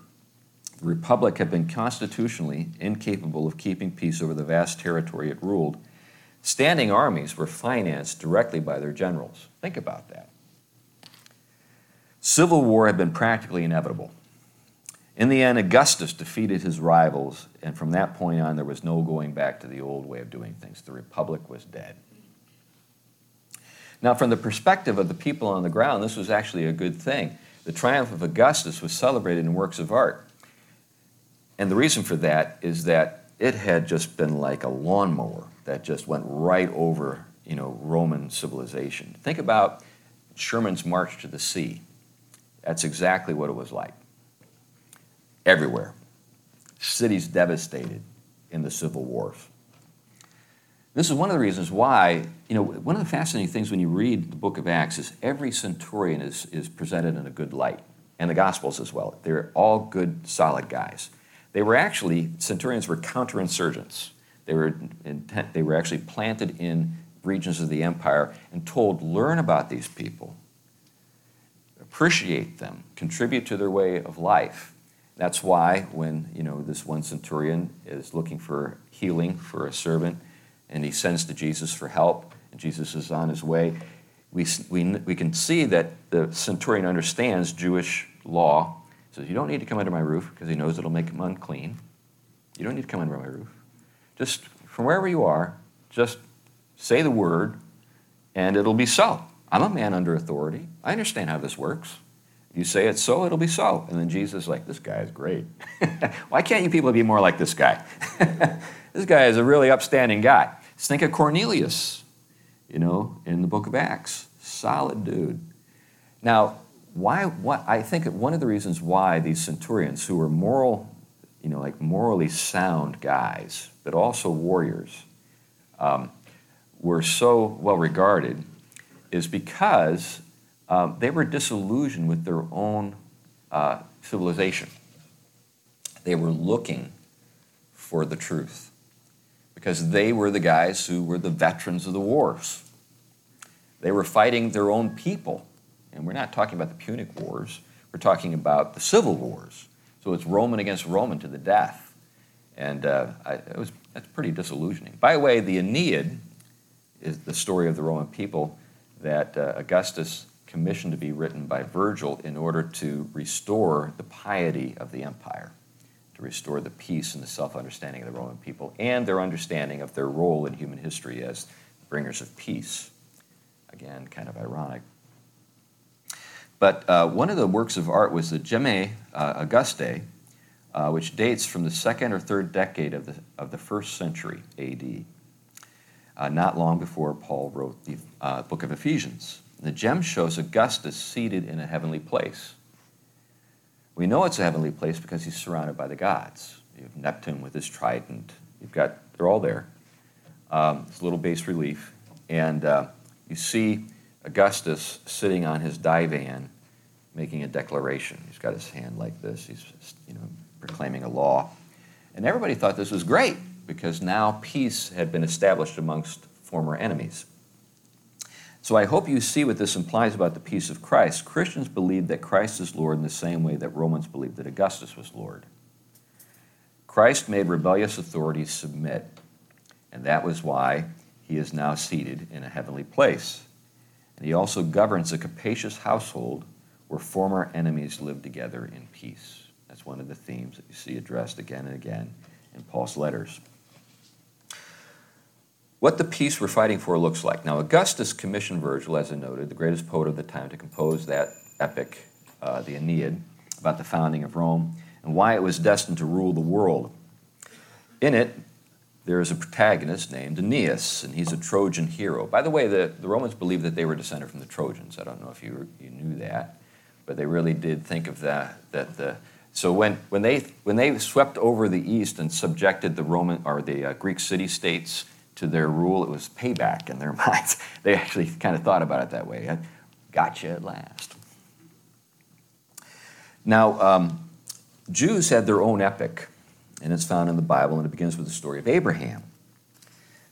The Republic had been constitutionally incapable of keeping peace over the vast territory it ruled. Standing armies were financed directly by their generals. Think about that. Civil war had been practically inevitable. In the end, Augustus defeated his rivals, and from that point on, there was no going back to the old way of doing things. The Republic was dead. Now, from the perspective of the people on the ground, this was actually a good thing. The triumph of Augustus was celebrated in works of art. And the reason for that is that it had just been like a lawnmower that just went right over, you know, Roman civilization. Think about Sherman's march to the sea. That's exactly what it was like everywhere. Cities devastated in the civil wars. This is one of the reasons why, you know, one of the fascinating things when you read the book of Acts is every centurion is, is presented in a good light, and the Gospels as well. They're all good, solid guys. They were actually, centurions were counterinsurgents. They were, intent, they were actually planted in regions of the empire and told, learn about these people, appreciate them, contribute to their way of life, that's why when you know this one centurion is looking for healing for a servant, and he sends to Jesus for help, and Jesus is on his way, we, we, we can see that the centurion understands Jewish law, He says, You don't need to come under my roof because he knows it'll make him unclean. You don't need to come under my roof. Just from wherever you are, just say the word and it'll be so. I'm a man under authority. I understand how this works. You say it's so, it'll be so. And then Jesus is like, This guy is great. Why can't you people be more like this guy? this guy is a really upstanding guy. Just think of Cornelius, you know, in the book of Acts. Solid dude. Now, why, what, I think one of the reasons why these centurions, who were moral, you know, like morally sound guys, but also warriors, um, were so well regarded is because um, they were disillusioned with their own uh, civilization. They were looking for the truth because they were the guys who were the veterans of the wars. They were fighting their own people and we're not talking about the Punic Wars, we're talking about the civil wars. So it's Roman against Roman to the death. And uh, I, it was, that's pretty disillusioning. By the way, the Aeneid is the story of the Roman people that uh, Augustus commissioned to be written by Virgil in order to restore the piety of the empire, to restore the peace and the self understanding of the Roman people, and their understanding of their role in human history as bringers of peace. Again, kind of ironic. But uh, one of the works of art was the Gemmae uh, Augustae, uh, which dates from the second or third decade of the, of the first century AD, uh, not long before Paul wrote the uh, book of Ephesians. The gem shows Augustus seated in a heavenly place. We know it's a heavenly place because he's surrounded by the gods. You have Neptune with his trident. You've got, they're all there. Um, it's a little bas relief. And uh, you see Augustus sitting on his divan making a declaration. He's got his hand like this. He's you know proclaiming a law. And everybody thought this was great because now peace had been established amongst former enemies. So I hope you see what this implies about the peace of Christ. Christians believe that Christ is Lord in the same way that Romans believed that Augustus was Lord. Christ made rebellious authorities submit, and that was why he is now seated in a heavenly place. And he also governs a capacious household where former enemies live together in peace. That's one of the themes that you see addressed again and again in Paul's letters. What the peace we're fighting for looks like. Now, Augustus commissioned Virgil, as I noted, the greatest poet of the time, to compose that epic, uh, the Aeneid, about the founding of Rome and why it was destined to rule the world. In it, there is a protagonist named Aeneas, and he's a Trojan hero. By the way, the, the Romans believed that they were descended from the Trojans. I don't know if you, you knew that, but they really did think of that. That the so when, when they when they swept over the east and subjected the Roman or the uh, Greek city states to their rule, it was payback in their minds. They actually kind of thought about it that way. I got you at last. Now, um, Jews had their own epic and it's found in the Bible, and it begins with the story of Abraham.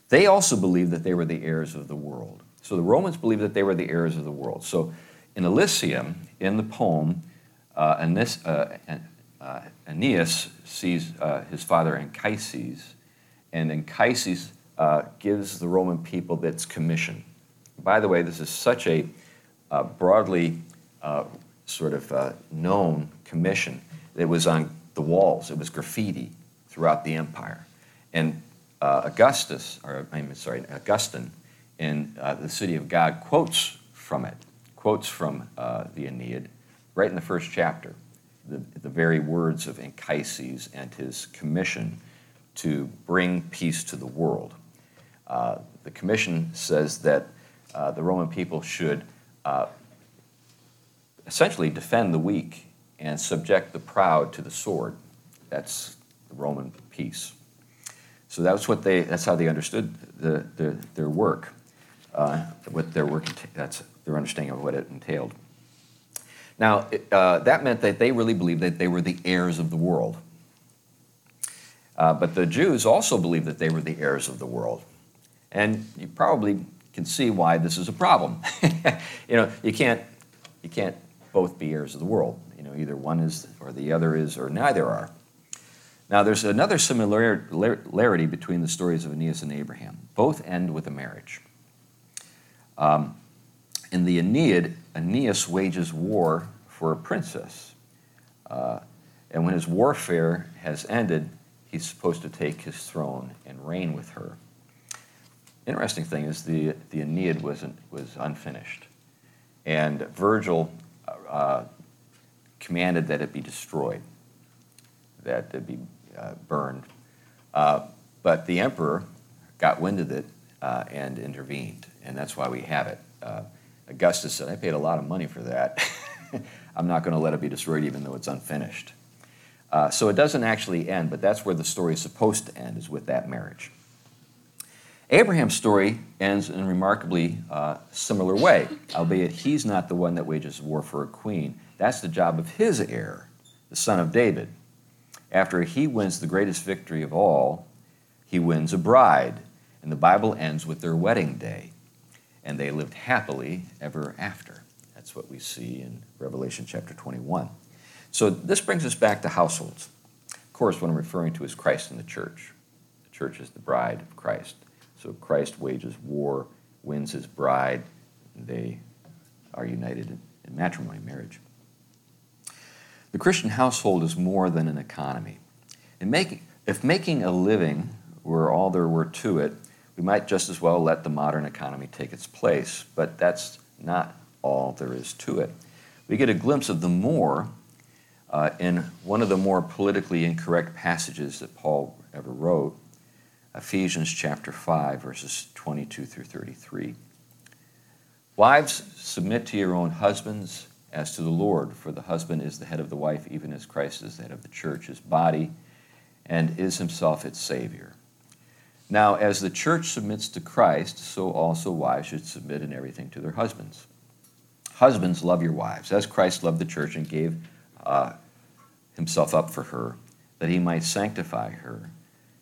They also believed that they were the heirs of the world. So the Romans believed that they were the heirs of the world. So in Elysium, in the poem, uh, Aeneas, uh, uh, Aeneas sees uh, his father Anchises, and Anchises uh, gives the Roman people its commission. By the way, this is such a uh, broadly sort of known commission. It was on the walls, it was graffiti throughout the empire. And uh, Augustus, or I'm sorry, Augustine, in uh, the City of God quotes from it, quotes from uh, the Aeneid, right in the first chapter, the, the very words of Anchises and his commission to bring peace to the world. Uh, the commission says that uh, the Roman people should uh, essentially defend the weak and subject the proud to the sword. That's the Roman peace. So that's what they. That's how they understood the, the their work. Uh, what their work. That's their understanding of what it entailed. Now uh, that meant that they really believed that they were the heirs of the world. Uh, but the Jews also believed that they were the heirs of the world, and you probably can see why this is a problem. you know, you can't you can't both be heirs of the world. You know, either one is or the other is or neither are. Now, there's another similarity between the stories of Aeneas and Abraham. Both end with a marriage. Um, in the Aeneid, Aeneas wages war for a princess, Uh, and when his warfare has ended, he's supposed to take his throne and reign with her. Interesting thing is the, the Aeneid wasn't, was unfinished. And Virgil uh, commanded that it be destroyed, that it be uh, burned. Uh, but the emperor got wind of it uh, and intervened, and that's why we have it. Uh, Augustus said, I paid a lot of money for that. I'm not going to let it be destroyed even though it's unfinished. Uh, so it doesn't actually end, but that's where the story is supposed to end, is with that marriage. Abraham's story ends in a remarkably uh, similar way, albeit he's not the one that wages war for a queen. That's the job of his heir, the son of David. After he wins the greatest victory of all, he wins a bride, and the Bible ends with their wedding day. And they lived happily ever after. That's what we see in Revelation chapter 21. So this brings us back to households. Of course, what I'm referring to is Christ and the church. The church is the bride of Christ. So Christ wages war, wins his bride, they are united in, matrimony, marriage. The Christian household is more than an economy. If making a living were all there were to it, we might just as well let the modern economy take its place, but that's not all there is to it. We get a glimpse of the more uh, in one of the more politically incorrect passages that Paul ever wrote, Ephesians chapter 5, verses 22 through 33. Wives, submit to your own husbands as to the Lord, for the husband is the head of the wife, even as Christ is the head of the church, his body, and is himself its Savior. Now, as the church submits to Christ, so also wives should submit in everything to their husbands. Husbands, love your wives, as Christ loved the church and gave uh, himself up for her, that he might sanctify her,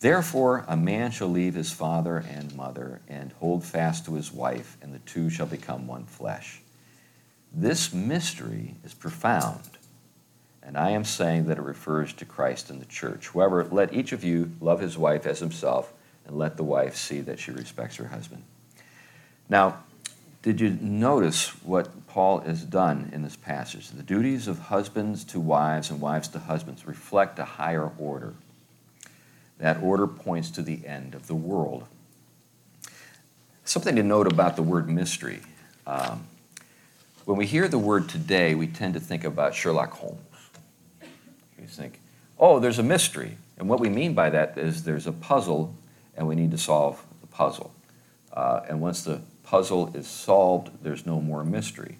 Therefore, a man shall leave his father and mother and hold fast to his wife, and the two shall become one flesh. This mystery is profound, and I am saying that it refers to Christ and the church. However, let each of you love his wife as himself, and let the wife see that she respects her husband. Now, did you notice what Paul has done in this passage? The duties of husbands to wives and wives to husbands reflect a higher order. That order points to the end of the world. Something to note about the word mystery. Um, when we hear the word today, we tend to think about Sherlock Holmes. We think, oh, there's a mystery. And what we mean by that is there's a puzzle and we need to solve the puzzle. Uh, and once the puzzle is solved, there's no more mystery,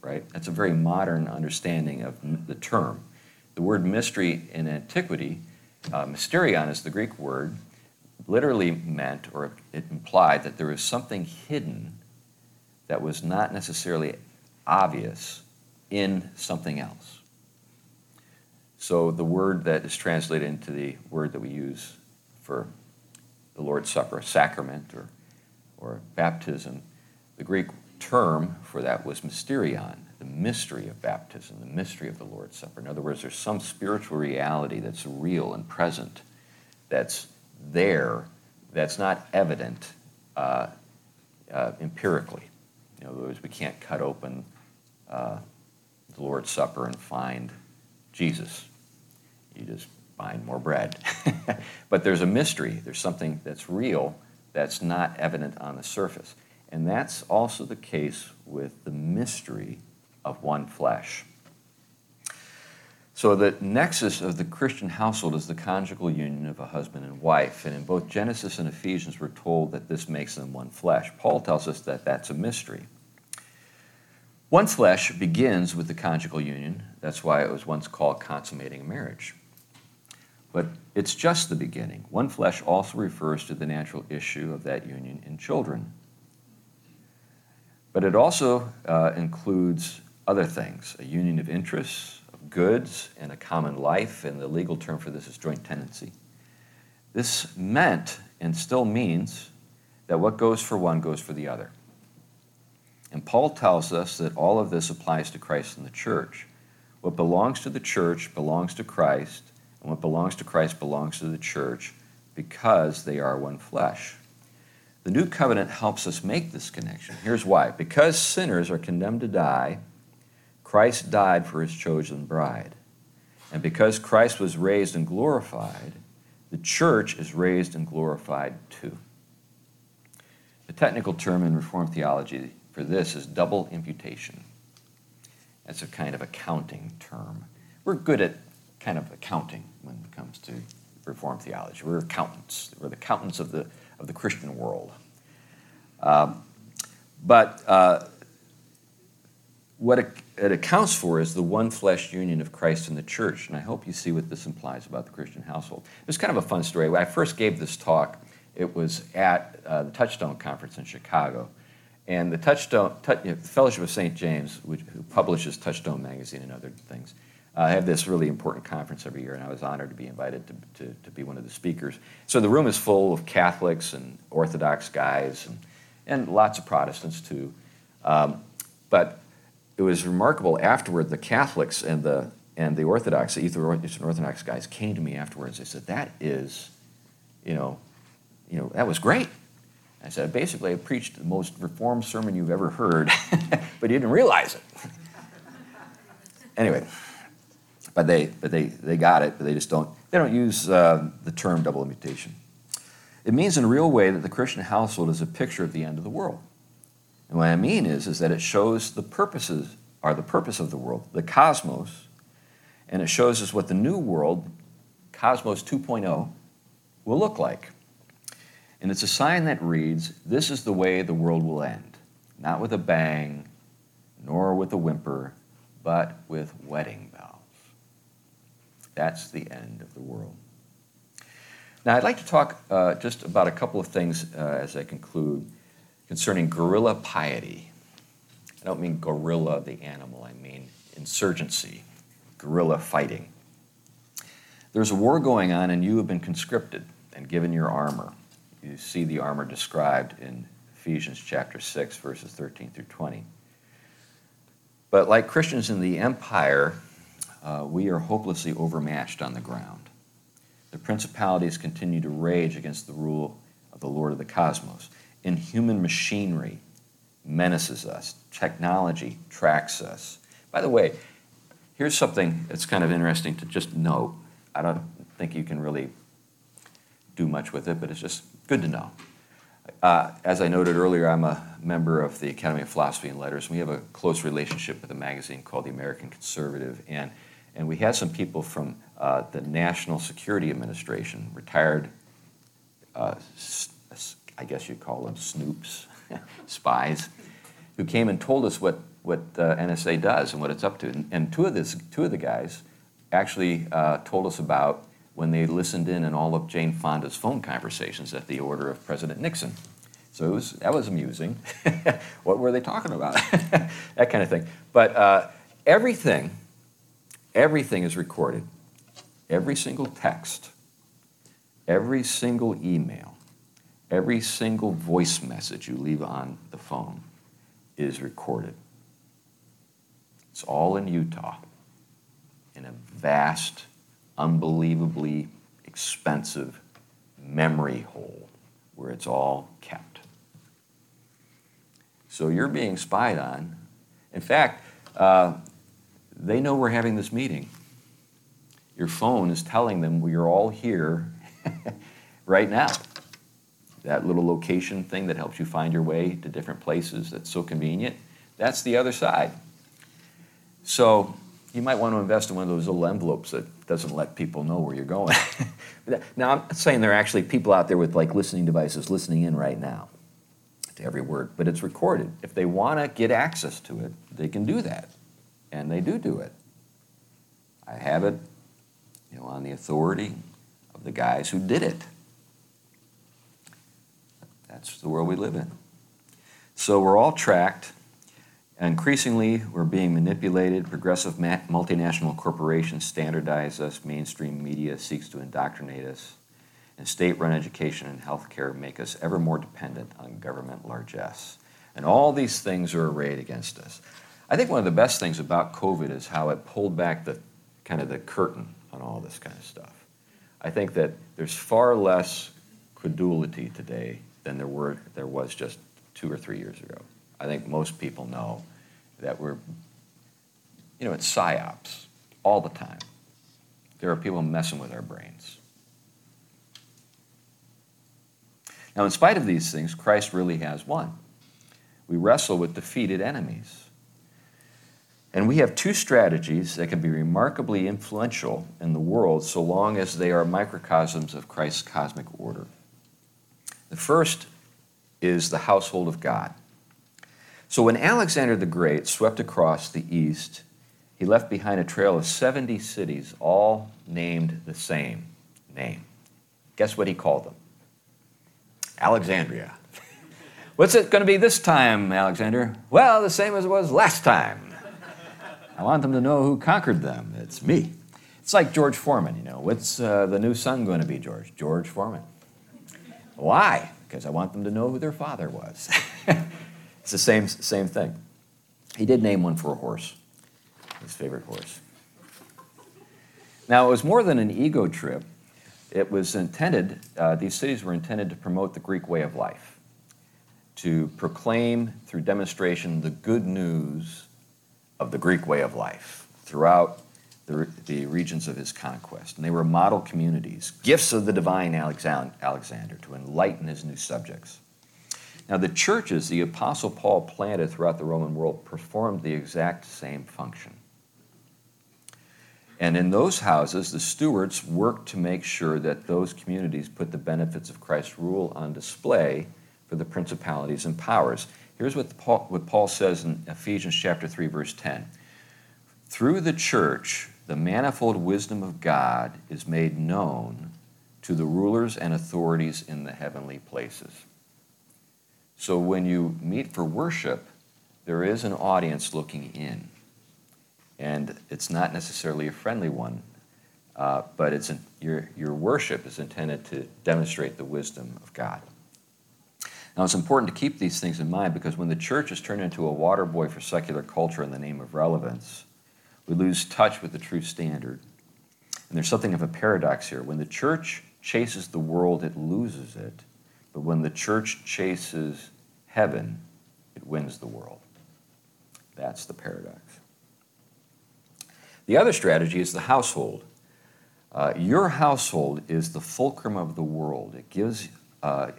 right? That's a very modern understanding of the term. The word mystery in antiquity uh, mysterion is the Greek word, literally meant or it implied that there was something hidden that was not necessarily obvious in something else. So the word that is translated into the word that we use for the Lord's Supper, sacrament or, or baptism, the Greek term for that was mysterion the mystery of baptism, the mystery of the Lord's Supper. In other words, there's some spiritual reality that's real and present, that's there, that's not evident uh, uh, empirically. In other words, we can't cut open uh, the Lord's Supper and find Jesus. You just find more bread. but there's a mystery, there's something that's real that's not evident on the surface. And that's also the case with the mystery of one flesh. So, the nexus of the Christian household is the conjugal union of a husband and wife. And in both Genesis and Ephesians, we're told that this makes them one flesh. Paul tells us that that's a mystery. One flesh begins with the conjugal union. That's why it was once called consummating marriage. But it's just the beginning. One flesh also refers to the natural issue of that union in children. But it also uh, includes other things a union of interests, of goods, and a common life, and the legal term for this is joint tenancy. This meant and still means that what goes for one goes for the other. And Paul tells us that all of this applies to Christ and the church. What belongs to the church belongs to Christ, and what belongs to Christ belongs to the church because they are one flesh. The new covenant helps us make this connection. Here's why because sinners are condemned to die, Christ died for his chosen bride. And because Christ was raised and glorified, the church is raised and glorified too. The technical term in Reformed theology for this is double imputation. That's a kind of accounting term. We're good at kind of accounting when it comes to Reformed theology. We're accountants. We're the accountants of the, of the Christian world. Um, but uh, what it, accounts for is the one flesh union of Christ and the church. And I hope you see what this implies about the Christian household. It was kind of a fun story. When I first gave this talk, it was at uh, the Touchstone Conference in Chicago. And the Touchstone, the Fellowship of St. James, which, who publishes Touchstone magazine and other things, uh, have this really important conference every year, and I was honored to be invited to, to, to, be one of the speakers. So the room is full of Catholics and Orthodox guys, and, and lots of Protestants too. Um, but it was remarkable afterward, the Catholics and the, and the Orthodox, the Eastern Orthodox guys came to me afterwards. They said, That is, you know, you know, that was great. I said, basically, I preached the most reformed sermon you've ever heard, but you didn't realize it. anyway, but they, but they, they got it, but they just don't, they don't use uh, the term double imputation. It means in a real way that the Christian household is a picture of the end of the world. And what I mean is, is that it shows the purposes, are the purpose of the world, the cosmos, and it shows us what the new world, Cosmos 2.0, will look like. And it's a sign that reads, This is the way the world will end, not with a bang, nor with a whimper, but with wedding bells. That's the end of the world. Now, I'd like to talk uh, just about a couple of things uh, as I conclude concerning guerrilla piety. I don't mean gorilla, the animal, I mean insurgency, guerrilla fighting. There's a war going on, and you have been conscripted and given your armor. You see the armor described in Ephesians chapter 6, verses 13 through 20. But like Christians in the empire, uh, we are hopelessly overmatched on the ground. The principalities continue to rage against the rule of the Lord of the cosmos. Inhuman machinery menaces us, technology tracks us. By the way, here's something that's kind of interesting to just note. I don't think you can really do much with it, but it's just good to know. Uh, as I noted earlier, I'm a member of the Academy of Philosophy and Letters. We have a close relationship with a magazine called The American Conservative, and, and we had some people from uh, the National Security Administration, retired, uh, I guess you'd call them snoops, spies, who came and told us what, what uh, NSA does and what it's up to. And, and two, of this, two of the guys actually uh, told us about when they listened in on all of Jane Fonda's phone conversations at the order of President Nixon. So was, that was amusing. what were they talking about? that kind of thing. But uh, everything, everything is recorded. Every single text, every single email, every single voice message you leave on the phone is recorded. It's all in Utah in a vast unbelievably expensive memory hole where it's all kept. So you're being spied on. In fact, uh, they know we're having this meeting. Your phone is telling them we're all here right now. That little location thing that helps you find your way to different places that's so convenient, that's the other side. So you might want to invest in one of those little envelopes that doesn't let people know where you're going. now, I'm not saying there are actually people out there with like listening devices listening in right now to every word, but it's recorded. If they want to get access to it, they can do that, and they do do it. I have it, you know, on the authority of the guys who did it. That's the world we live in. So we're all tracked Increasingly, we're being manipulated. Progressive multinational corporations standardize us. Mainstream media seeks to indoctrinate us. and state run education and health care make us ever more dependent on government largesse. And all these things are arrayed against us. I think one of the best things about COVID is how it pulled back the kind of the curtain on all this kind of stuff. I think that there's far less credulity today than there were there was just two or three years ago. I think most people know that we're, you know, it's psyops all the time. There are people messing with our brains. Now, in spite of these things, Christ really has won. We wrestle with defeated enemies. And we have two strategies that can be remarkably influential in the world so long as they are microcosms of Christ's cosmic order. The first is the household of God. So when Alexander the Great swept across the east, he left behind a trail of 70 cities, all named the same name. Guess what he called them? Alexandria. What's it going to be this time, Alexander? Well, the same as it was last time. I want them to know who conquered them. It's me. It's like George Foreman, you know. What's uh, the new son going to be, George? George Foreman. Why? Because I want them to know who their father was. it's the same, same thing. He did name one for a horse, his favorite horse. Now, it was more than an ego trip. It was intended, uh, these cities were intended to promote the Greek way of life, to proclaim through demonstration the good news of the Greek way of life throughout the, the regions of his conquest. And they were model communities, gifts of the divine Alexander to enlighten his new subjects. Now, the churches the Apostle Paul planted throughout the Roman world performed the exact same function. And in those houses, the stewards worked to make sure that those communities put the benefits of Christ's rule on display for the principalities and powers. Here's what Paul, what Paul says in Ephesians chapter 3, verse 10. Through the church, the manifold wisdom of God is made known to the rulers and authorities in the heavenly places. So when you meet for worship, there is an audience looking in and it's not necessarily a friendly one, uh, but it's an, your, your worship is intended to demonstrate the wisdom of God. Now, it's important to keep these things in mind because when the church is turned into a water boy for secular culture in the name of relevance, we lose touch with the true standard. And there's something of a paradox here. When the church chases the world, it loses it. But when the church chases heaven, it wins the world. That's the paradox. The other strategy is the household. Uh, your household is the fulcrum of the world. It gives uh,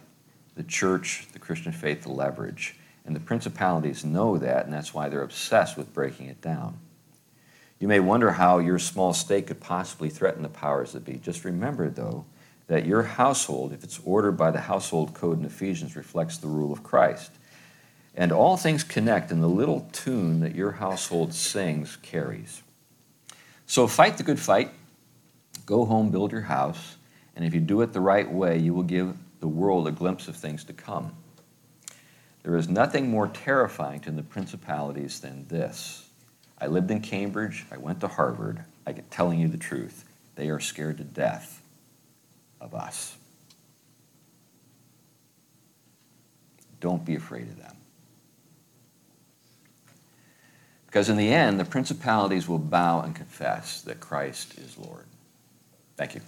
the church, the Christian faith, the leverage. And the principalities know that, and that's why they're obsessed with breaking it down. You may wonder how your small stake could possibly threaten the powers that be. Just remember, though, that your household, if it's ordered by the household code in Ephesians, reflects the rule of Christ. And all things connect, and the little tune that your household sings carries. So fight the good fight, go home, build your house, and if you do it the right way, you will give the world a glimpse of things to come. There is nothing more terrifying to the principalities than this. I lived in Cambridge, I went to Harvard, I get telling you the truth. They are scared to death of us. Don't be afraid of them. Because in the end, the principalities will bow and confess that Christ is Lord. Thank you.